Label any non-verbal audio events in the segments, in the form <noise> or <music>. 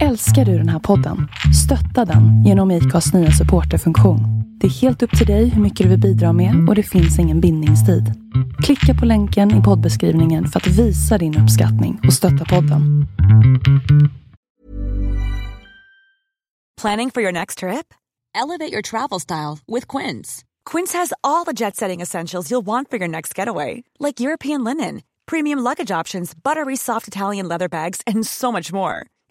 Älskar du den här podden? Stötta den genom IKAs nya supporterfunktion. Det är helt upp till dig hur mycket du vill bidra med och det finns ingen bindningstid. Klicka på länken i poddbeskrivningen för att visa din uppskattning och stötta podden. Planning for your next trip? Elevate your travel style with Quince. Quince has all the jet setting essentials you'll want for your next getaway, like European linen, premium luggage options, buttery soft Italian leather bags, and so much more.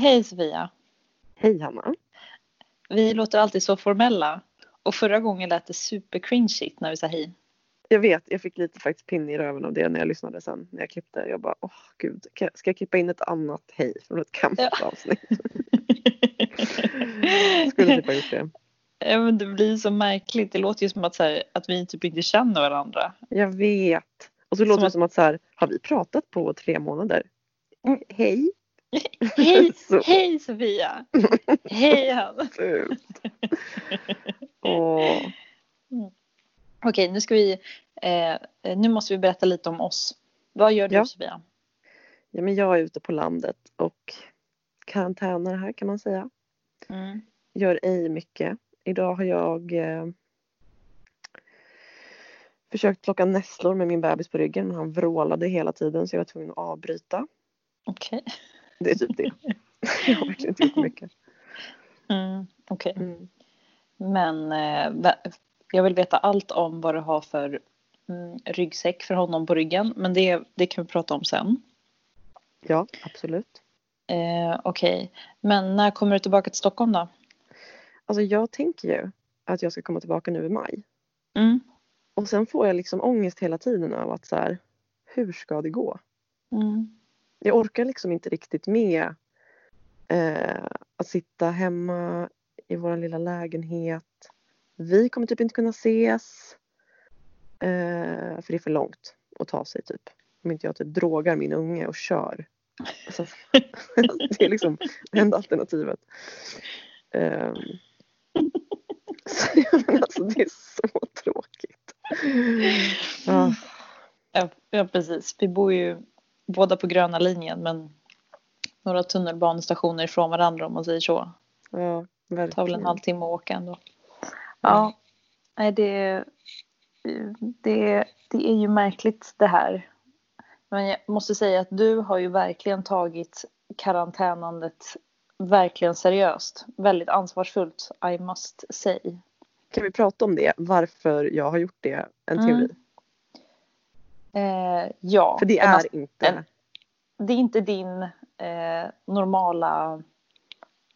Hej Sofia. Hej Hanna. Vi låter alltid så formella. Och förra gången lät det super cringeigt när vi sa hej. Jag vet, jag fick lite faktiskt pinne i röven av det när jag lyssnade sen när jag klippte. Jag bara, åh gud, ska jag klippa in ett annat hej från ett gammalt avsnitt? <laughs> Skulle typ ha gjort det. Ja, men det blir så märkligt. Det låter ju som att, så här, att vi typ inte känner varandra. Jag vet. Och så låter Som det att- som att så här, har vi pratat på tre månader? Mm, hej. Hej, <laughs> hej Sofia! hej Hanna! <laughs> fult. <laughs> Åh. Okej, nu ska vi... Eh, nu måste vi berätta lite om oss. Vad gör du Ja. Sofia? Ja, men jag är ute på landet och karantäner här kan man säga. Mm. Gör ej mycket. Idag har jag eh, försökt plocka nässlor med min bebis på ryggen men han vrålade hela tiden så jag var tvungen att avbryta. Okej. Det är typ det. jag har verkligen inte gjort mycket. Mm, okej. Mm. Men eh, jag vill veta allt om vad du har för mm, ryggsäck för honom på ryggen. Men det, det kan vi prata om sen. Ja, absolut. Eh, Okej, men när kommer du tillbaka till Stockholm då? Alltså jag tänker ju att jag ska komma tillbaka nu i maj. Mm. Och sen får jag liksom ångest hela tiden av att så här, hur ska det gå? Mm. Jag orkar liksom inte riktigt med eh, att sitta hemma i vår lilla lägenhet. Vi kommer typ inte kunna ses. Eh, för det är för långt att ta sig typ. Om inte jag typ drogar min unge och kör. Alltså, <laughs> det är liksom det enda alternativet. Eh, <laughs> så, men alltså, det är så tråkigt. Ah, Ja, ja, precis. Vi bor ju båda på gröna linjen men några tunnelbanestationer ifrån varandra om man säger så. ja, Det tar väl en verkligen. halvtimme att åka ändå. Ja, nej det, det, det är ju märkligt det här. Men jag måste säga att du har ju verkligen tagit karantänandet verkligen seriöst. Väldigt ansvarsfullt, I must say. Kan vi prata om det? Varför jag har gjort det? En Mm. Eh, ja, För det är inte... en- det är inte din eh, normala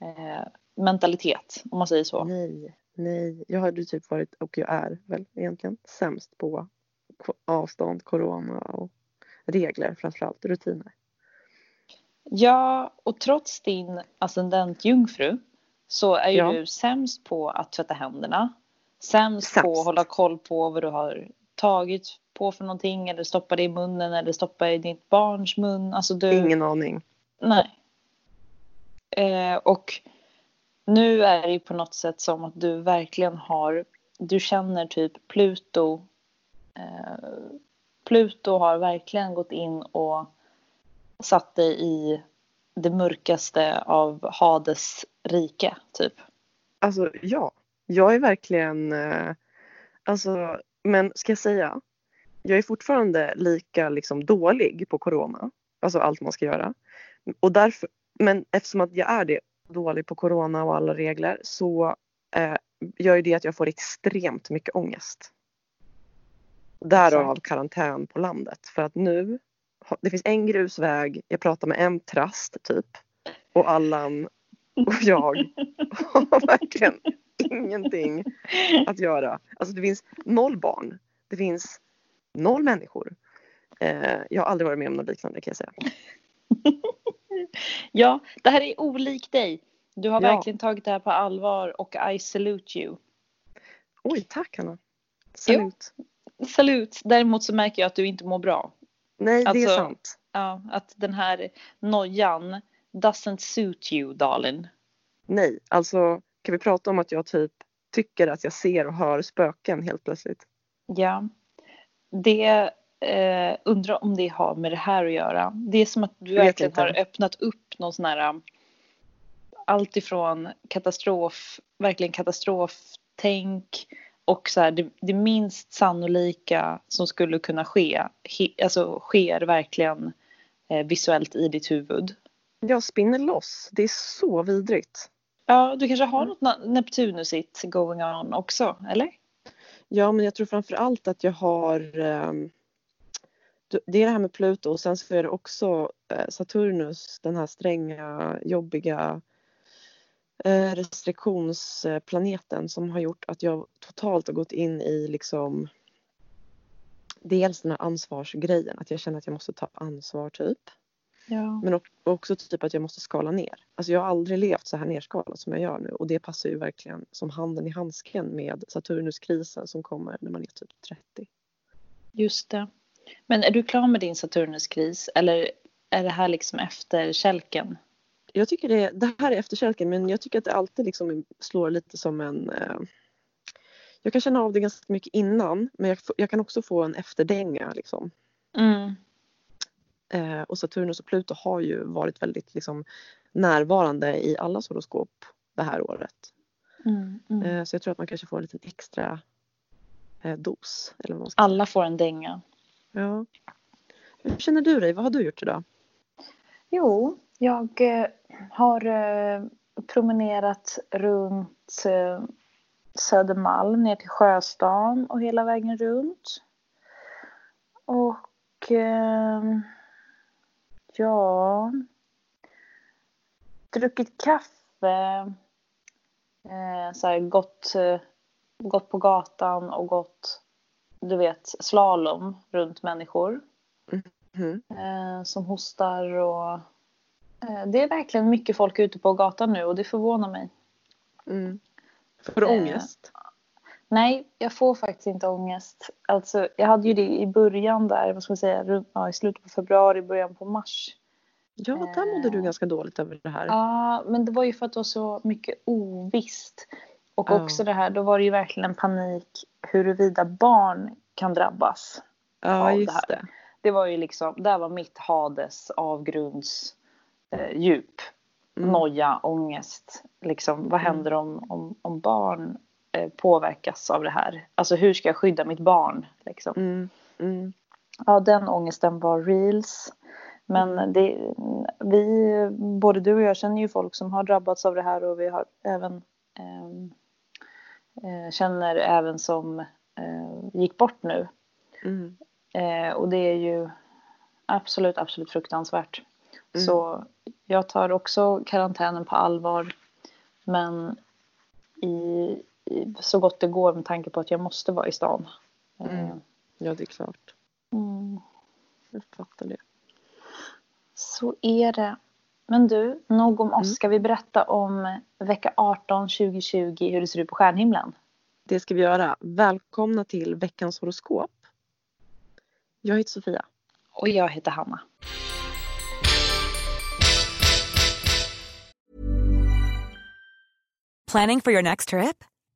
eh, mentalitet, om man säger så. Nej, nej. Jag har ju typ varit, och jag är väl egentligen sämst på avstånd, corona och regler framförallt, rutiner. Ja, och trots din ascendent jungfru så är ju Ja. du sämst på att tvätta händerna. Sämst, på Sämst. att hålla koll på vad du har tagit på för någonting eller stoppa det i munnen eller stoppa i ditt barns mun. Alltså du... Ingen aning. Nej. Eh, och nu är det ju på något sätt som att du verkligen har, du känner typ Pluto. Eh, Pluto har verkligen gått in och satt dig i det mörkaste av Hades rike, typ. Alltså ja, jag är verkligen... eh, Alltså Men ska jag säga, jag är fortfarande lika liksom dålig på corona. Alltså allt man ska göra. Och därför, men eftersom att jag är det, dålig på corona och alla regler så eh, gör ju det att jag får extremt mycket ångest. Därav karantän på landet. För att nu, det finns en grusväg, jag pratar med en trast typ. Och Allan och jag <laughs> <laughs> har verkligen <laughs> ingenting att göra. Alltså det finns noll barn. Det finns noll människor. Eh, jag har aldrig varit med om något liknande kan jag säga. <laughs> ja, det här är olikt dig. Du har Ja. verkligen tagit det här på allvar och I salute you. Oj, tack Hanna. Salut. Salut. Däremot så märker jag att du inte mår bra. Nej, det är Alltså- sant. Ja, att den här nojan doesn't suit you, darling. Nej, alltså kan vi prata om att jag typ tycker att jag ser och hör spöken helt plötsligt? Ja. Det eh, undrar om det har med det här att göra. Det är som att du verkligen inte. har öppnat upp någon sån här um, allt ifrån katastrof, verkligen katastroftänk och så här, det, det minst sannolika som skulle kunna ske, he, alltså sker verkligen eh, visuellt i ditt huvud. Jag spinner loss. Det är så vidrigt. Ja, du kanske har något na- Neptunusigt going on också, eller? Ja, men jag tror framför allt att jag har ehm, det är det här med Pluto och sen så är det också eh, Saturnus, den här stränga, jobbiga eh, restriktionsplaneten som har gjort att jag totalt har gått in i liksom dels den här ansvarsgrejen, att jag känner att jag måste ta ansvar typ. Ja. Men ock- också typ att jag måste skala ner. Alltså jag har aldrig levt så här nerskalat som jag gör nu och det passar ju verkligen som handen i handsken med Saturnuskrisen som kommer när man är typ 30. Just det. Men är du klar med din Saturnuskris eller är det här liksom efter kälken? Jag tycker det, det här är efterkälken men jag tycker att det alltid liksom slår lite som en... Eh, jag kan känna av det ganska mycket innan men jag, jag kan också få en efterdänga liksom. Mm. Eh, och Saturnus och Pluto har ju varit väldigt liksom, närvarande i allas horoskop det här året. Mm. Mm. Eh, så jag tror att man kanske får en liten extra eh, dos. Eller vad Alla får en dänga. Ja. Hur känner du dig? Vad har du gjort idag? Jo, jag eh, har promenerat runt Södermalm ner till Sjöstan och hela vägen runt. Och eh, ja, druckit kaffe, eh, så här, gått, eh, gått på gatan och gått, du vet, slalom runt människor Mhm. eh, som hostar och eh, det är verkligen mycket folk ute på gatan nu och det förvånar mig. Mm. Du Eh, ångest? Nej, jag får faktiskt inte ångest. Alltså, jag hade ju det i början där, vad ska man säga, runt- ja, i slutet på februari, början på mars. Ja, där mådde du eh, ganska dåligt över det här. Ja, men det var ju för att det var så mycket ovisst. Och Ja. också det här, då var det ju verkligen en panik huruvida barn kan drabbas. Ja, av det just här. det. Det var ju liksom, där var mitt Hades avgrunds eh, djup. Mm. Noja, ångest. Liksom, vad händer om, om, om barn påverkas av det här? Alltså hur ska jag skydda mitt barn? Liksom? Mm. Mm. Ja, den ångesten var reals. Men det, vi, både du och jag känner ju folk som har drabbats av det här och vi har även ehm, eh, känner även som eh, gick bort nu. Mm. Eh, och det är ju absolut, absolut fruktansvärt. Mm. Så jag tar också karantänen på allvar. Men i, så gott det går med tanke på att jag måste vara i stan. Mm. Ja, det är klart. mm. Jag fattar det. Så är det. Men du, nog om oss. Mm. Ska vi berätta om vecka 18 2020, hur det ser ut på stjärnhimlen? Det ska vi göra. Välkomna till veckans horoskop. Jag heter Sofia. Och jag heter Hanna. Planning for your next trip?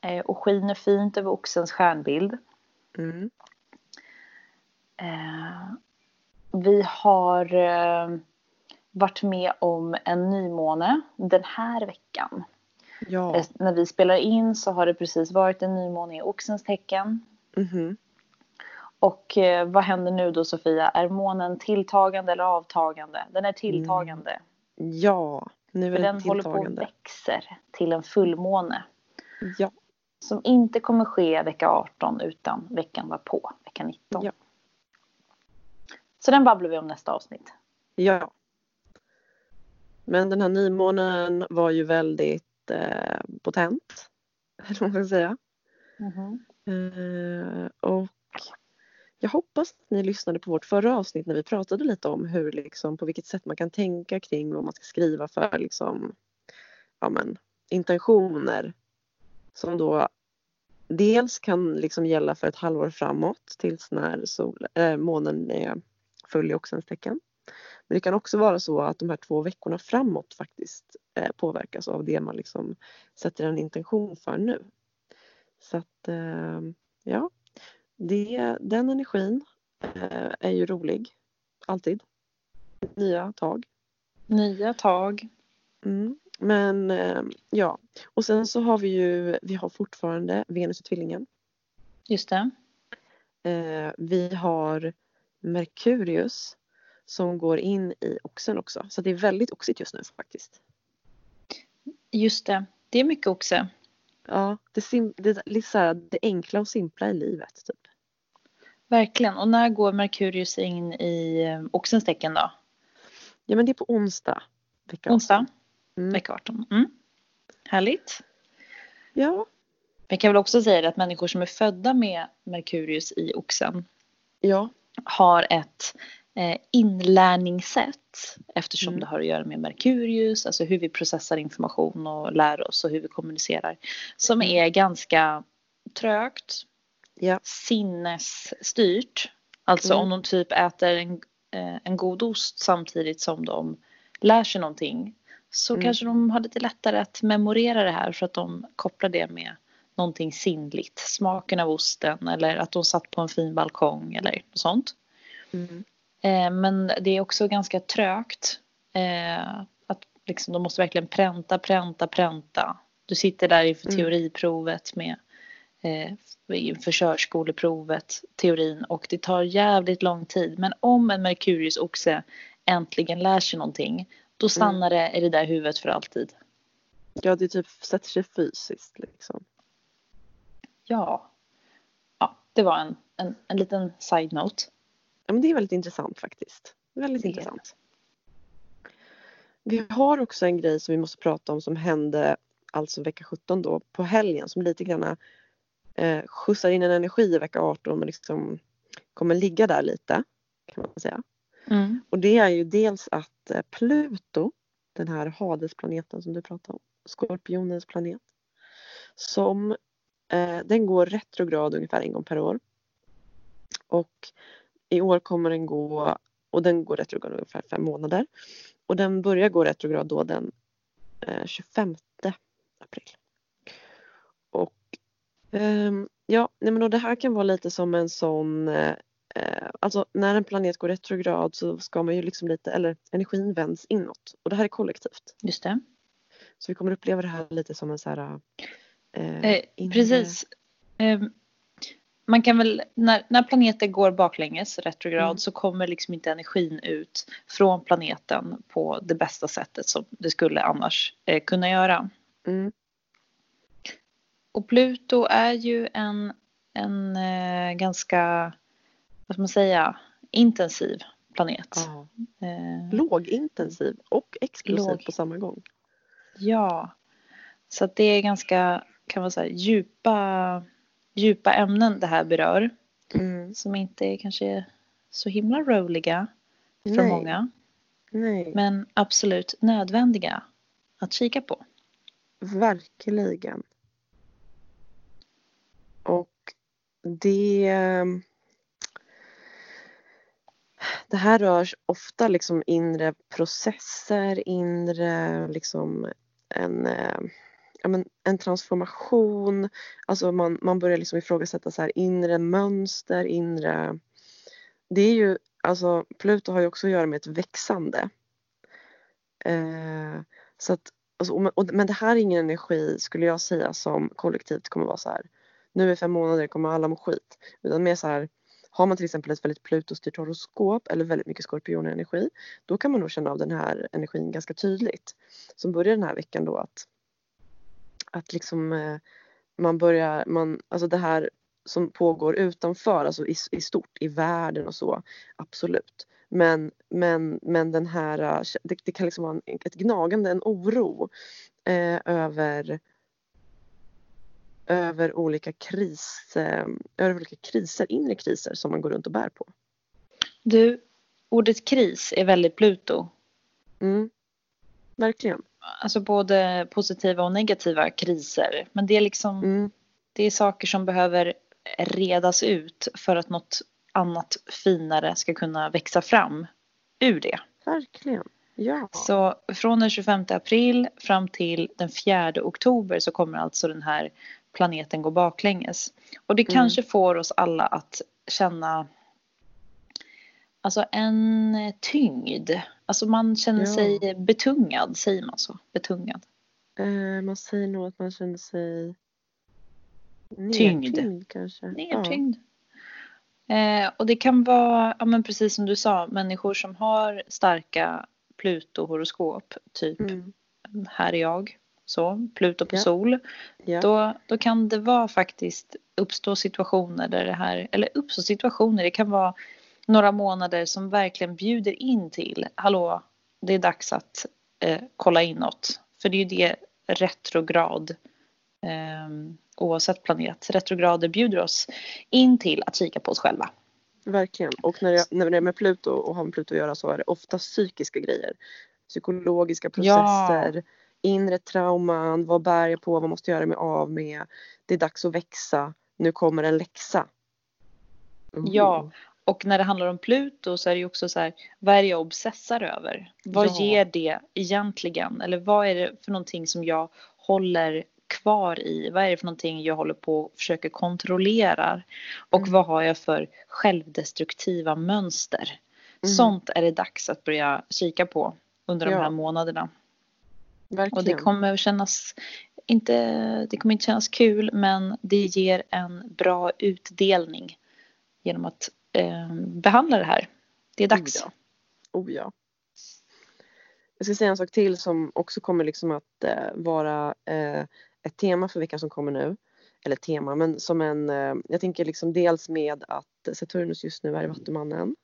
eh, och skiner fint över oxens stjärnbild. Mm. Eh, vi har eh, varit med om en nymåne den här veckan. Ja. Eh, När vi spelar in så har det precis varit en nymåne i oxens tecken. Mhm. Och eh, vad händer nu då Sofia? Är månen tilltagande eller avtagande? Den är tilltagande. Ja, nu är För det den håller på och tilltagande. växer till en fullmåne. Ja. Som inte kommer ske vecka 18 utan veckan var på, vecka 19. Ja. Så den babblar vi om nästa avsnitt. Ja. Men den här nymånen var ju väldigt eh, potent. <laughs> Eller vad man ska säga. Eh, och jag hoppas att ni lyssnade på vårt förra avsnitt när vi pratade lite om hur liksom, på vilket sätt man kan tänka kring vad man ska skriva för liksom, ja, men, intentioner. Som då dels kan liksom gälla för ett halvår framåt tills när sol, äh, månen är full i oxens tecken. Men det kan också vara så att de här två veckorna framåt faktiskt eh, påverkas av det man liksom sätter en intention för nu. Så att eh, ja, det, den energin eh, är ju rolig. Alltid. Nya tag. Nya tag. Mm. Men eh, ja, och sen så har vi ju, vi har fortfarande Venus i tvillingen. Just det. Eh, vi har Merkurius som går in i oxen också. Så det är väldigt oxigt just nu faktiskt. Just det. Det är mycket oxe. Ja, det, sim- det, är så här, det enkla och simpla i livet. Typ. Verkligen. Och när går Merkurius in i eh, oxens tecken då? Ja men det är på onsdag. Vecka Onsdag, Mm. vecka 18. Mm. Härligt. Ja, Vi kan väl också säga att människor som är födda med Merkurius i oxen ja, har ett eh, inlärningssätt eftersom Mm. det har att göra med Merkurius, alltså hur vi processar information och lär oss och hur vi kommunicerar, som Mm. är ganska trögt, ja, sinnesstyrt. Alltså Mm. om de typ äter en, eh, en god ost samtidigt som de lär sig någonting så Mm. kanske de har lite lättare att memorera det här för att de kopplar det med någonting sinnligt. Smaken av osten eller att de satt på en fin balkong eller något sånt. mm, Eh, men det är också ganska trögt. Eh, att liksom, de måste verkligen pränta, pränta, pränta. Du sitter där inför Mm. teoriprovet med eh, inför körskoleprovet, teorin och det tar jävligt lång tid. Men om en Merkurius oxe äntligen lär sig någonting då stannar det i det där huvudet för alltid. ja, det typ sätter sig fysiskt liksom. Ja. Ja, det var en, en, en liten side-note. Ja, men det är väldigt intressant faktiskt. Väldigt Det intressant. Vi har också en grej som vi måste prata om som hände alltså vecka 17 då på helgen som lite grann eh, skjutsar in en energi i vecka 18 men liksom kommer ligga där lite kan man säga. Mm. Och det är ju dels att eh, Pluto, den här Hadesplaneten som du pratade om, Skorpionens planet, som eh, den går retrograd ungefär en gång per år. Och i år kommer den gå, och den går retrograd ungefär fem månader. Och den börjar gå retrograd då den eh, 25 april. Och eh, ja, nej men och det här kan vara lite som en sån eh, eh, Alltså när en planet går retrograd så ska man ju liksom lite, eller energin vänds inåt. Och det här är kollektivt. Just det. Så vi kommer uppleva det här lite som en så här eh, eh, inre... Precis. Um, man kan väl, när, när planeter går baklänges, retrograd, mm. så kommer liksom inte energin ut från planeten på det bästa sättet som det skulle annars eh, kunna göra. Mm. Och Pluto är ju en, en eh, ganska, vad ska man säga, intensiv planet. Ja. Eh, Lågintensiv och explosiv låg. på samma gång. Ja, så det är ganska, kan man säga, djupa, djupa ämnen det här berör. Mm. Som inte är kanske så himla roliga för Nej. många. Nej. Men absolut nödvändiga att kika på. Verkligen. Och det... Det här rör ofta liksom inre processer, inre liksom en, eh, ja, men en transformation. Alltså man, man börjar liksom ifrågasätta så här inre mönster, inre... Det är ju, alltså Pluto har ju också att göra med ett växande. Eh, så att Alltså, och, men det här är ingen energi skulle jag säga som kollektivt kommer vara så här. Nu i fem månader kommer alla må skit. Utan mer så här. Har man till exempel ett väldigt Plutostyrt horoskop eller väldigt mycket skorpionenergi då kan man nog känna av den här energin ganska tydligt. Som börjar den här veckan då att att liksom eh, man börjar, man, alltså det här som pågår utanför, alltså i, i stort, i världen och så, absolut. Men, men, men den här, eh, det, det kan liksom vara en, ett gnagande, en oro eh, över över olika, kris, eh, över olika kriser, inre kriser som man går runt och bär på. Du, ordet kris är väldigt Pluto. Mm, verkligen. Alltså både positiva och negativa kriser. Men det är liksom, mm. det är saker som behöver redas ut för att något annat finare ska kunna växa fram ur det. Verkligen. Ja. Så från den 25 april fram till den 4 oktober så kommer alltså den här planeten gå baklänges. Och det mm. kanske får oss alla att känna alltså en tyngd. Alltså man känner ja. sig betungad, säger man så? Betungad. Eh, man säger nog att man känner sig Tyngd. Nedtyngd kanske. Nedtyngd. Ja. Eh, och det kan vara, ja, men precis som du sa, människor som har starka Pluto-horoskop, typ mm. här är jag, så, Pluto på ja. sol. Ja. Då, då kan det vara faktiskt uppstå situationer där det här, eller uppstå situationer, det kan vara några månader som verkligen bjuder in till, hallå, det är dags att eh, kolla inåt. För det är ju det retrograd eh, oavsett planet, retrograder bjuder oss in till att kika på oss själva. Verkligen. Och när, jag, när det är med Pluto och har med Pluto att göra så är det ofta psykiska grejer. Psykologiska processer, ja. Inre trauman, vad bär jag på, vad måste jag göra mig av med. Det är dags att växa, nu kommer en läxa. Mm. Ja, och när det handlar om Pluto så är det ju också så här, vad är det jag obsessar över? Vad ja. ger det egentligen? Eller vad är det för någonting som jag håller kvar i? Vad är det för någonting jag håller på och försöker kontrollera? Och mm. vad har jag för självdestruktiva mönster? Mm. Sånt är det dags att börja kika på under ja. de här månaderna. Verkligen. Och det kommer kännas inte, det kommer inte kännas kul men det ger en bra utdelning genom att eh, behandla det här. Det är dags. Oh ja. Oh ja. Jag ska säga en sak till som också kommer liksom att eh, vara eh, ett tema för veckan som kommer nu. Eller tema, men som en, eh, jag tänker liksom dels med att Saturnus just nu är i Vattumannen.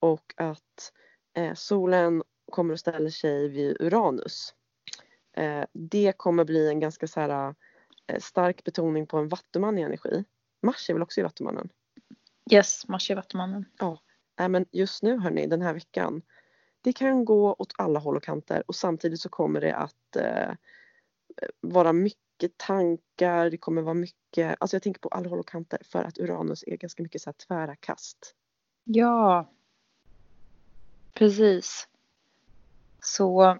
Och att eh, solen kommer att ställa sig vid Uranus. Eh, det kommer bli en ganska så här, eh, stark betoning på en vattuman i energi. Mars är väl också i Vattumannen? Yes, Mars är i Vattumannen. Ja, äh, men just nu hörni, den här veckan. Det kan gå åt alla håll och kanter och samtidigt så kommer det att eh, vara mycket mycket tankar, det kommer vara mycket, alltså jag tänker på alla håll och kanter för att Uranus är ganska mycket så här tvära kast. Ja. Precis. Så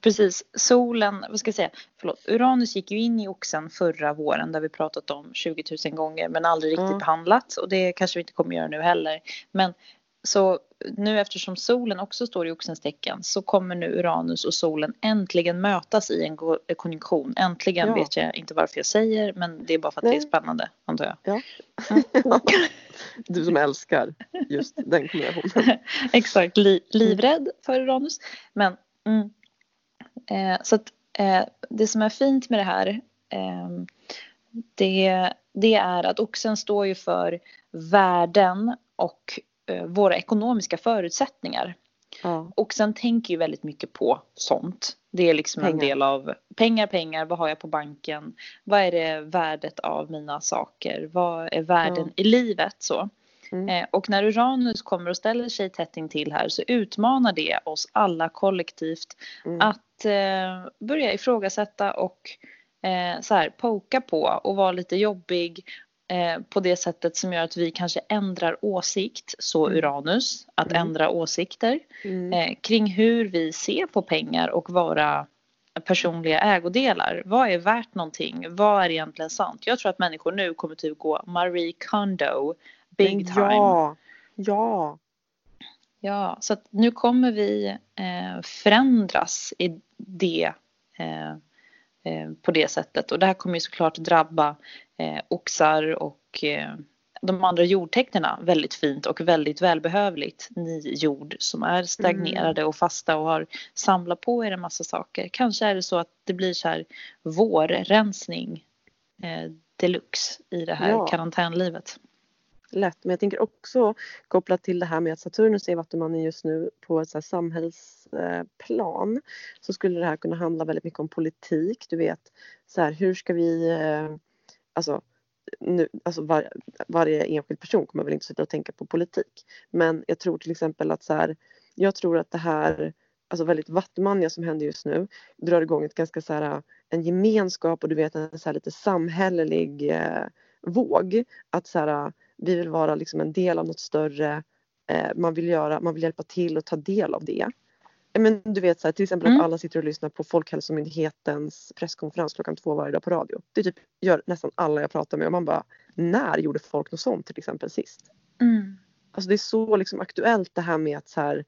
precis, solen, vad ska jag säga, förlåt, Uranus gick ju in i oxen förra våren där vi pratat om 20 000 gånger men aldrig riktigt Ja. behandlat och det kanske vi inte kommer göra nu heller. Men så nu eftersom solen också står i oxens tecken så kommer nu Uranus och solen äntligen mötas i en konjunktion. Äntligen Ja. vet jag inte varför jag säger men det är bara för att det är Nej. spännande antar jag. Ja. du som älskar just den kombinationen. <laughs> Exakt, li, livrädd för Uranus. Men mm, eh, så att eh, det som är fint med det här eh, det, det är att oxen står ju för värden och våra ekonomiska förutsättningar. Ja, Oxen tänker ju väldigt mycket på sånt. Det är liksom en Pengar. del av pengar, pengar, vad har jag på banken? Vad är det värdet av mina saker? Vad är värden Ja. i livet? Så. Mm. Eh, och när Uranus kommer och ställer sig tätt intill här så utmanar det oss alla kollektivt Mm. att eh, börja ifrågasätta och eh, så här, poka på och vara lite jobbig eh, på det sättet som gör att vi kanske ändrar åsikt, så Mm. Uranus, att Mm. ändra åsikter Mm. eh, kring hur vi ser på pengar och våra personliga ägodelar. Vad är värt någonting? Vad är egentligen sant? Jag tror att människor nu kommer typ gå Marie Kondo big time. Ja, ja. Ja, så att nu kommer vi eh, förändras i det eh, på det sättet och det här kommer ju såklart drabba eh, oxar och eh, de andra jordtecknena väldigt fint och väldigt välbehövligt. Ni jord som är stagnerade och fasta och har samlat på er en massa saker. Kanske är det så att det blir så här vårrensning eh, deluxe i det här Ja. karantänlivet lätt. Men jag tänker också kopplat till det här med att Saturnus är Vattumannen just nu på ett så här samhällsplan så skulle det här kunna handla väldigt mycket om politik. Du vet, så här, hur ska vi... Eh, alltså, nu, alltså var, varje enskild person kommer väl inte sitta och tänka på politik. Men jag tror till exempel att så här, jag tror att det här alltså väldigt vattumaniga som händer just nu drar igång ett ganska så här, en gemenskap och du vet en så här lite samhällelig eh, våg. Att så här, vi vill vara liksom en del av något större. Eh, man, vill göra, man vill hjälpa till och ta del av det. Men du vet så här, till exempel Mm. att alla sitter och lyssnar på Folkhälsomyndighetens presskonferens klockan två varje dag på radio. Det typ gör nästan alla jag pratar med och man bara när gjorde folk något sånt till exempel sist? Mm. Alltså det är så liksom aktuellt det här med att så här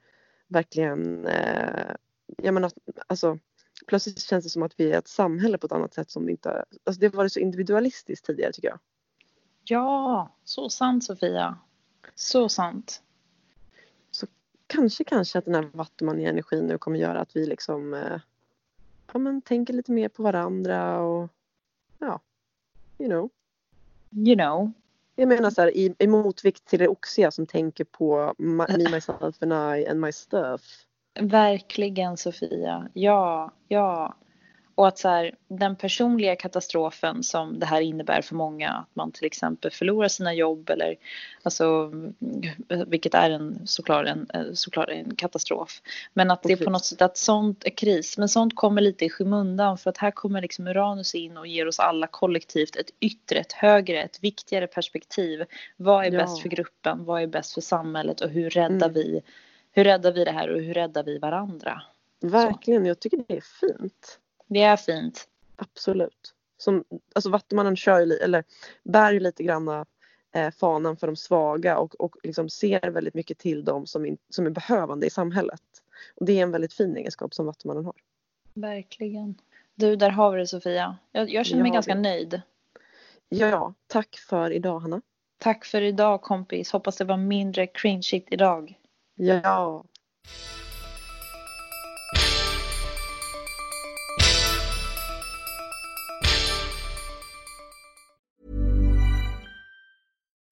verkligen eh, jag menar, alltså plötsligt känns det som att vi är ett samhälle på ett annat sätt som det inte alltså det har varit så individualistiskt tidigare tycker jag. Ja, så sant Sofia. Så sant. kanske kanske att den här vattumani-energin nu kommer göra att vi liksom eh, ja, men, tänker lite mer på varandra och ja, you know. You know. Jag menar så här i, i motvikt till det oxiga som tänker på ma- me, myself and I and my stuff. Verkligen Sofia. Ja, ja. Och att så här, den personliga katastrofen som det här innebär för många, att man till exempel förlorar sina jobb eller alltså, vilket är en såklart en, såklart en katastrof. Men att det är på något sätt att sånt är kris, men sånt kommer lite i skymundan för att här kommer liksom Uranus in och ger oss alla kollektivt ett yttre, ett högre, ett viktigare perspektiv. Vad är Ja. bäst för gruppen? Vad är bäst för samhället? Och hur räddar Mm. vi hur räddar vi det här och hur räddar vi varandra? Verkligen, jag tycker det är fint. Det är fint. Absolut. Som, alltså Vattumannen kör ju, eller bär ju lite granna eh, fanan för de svaga och, och liksom ser väldigt mycket till dem som, in, som är behövande i samhället. Och det är en väldigt fin egenskap som Vattumannen har. Verkligen. Du, där har vi det Sofia. Jag, jag känner mig Ja, ganska vi- nöjd. Ja, tack för idag Hanna. Tack för idag kompis. Hoppas det var mindre cringeigt idag. Ja.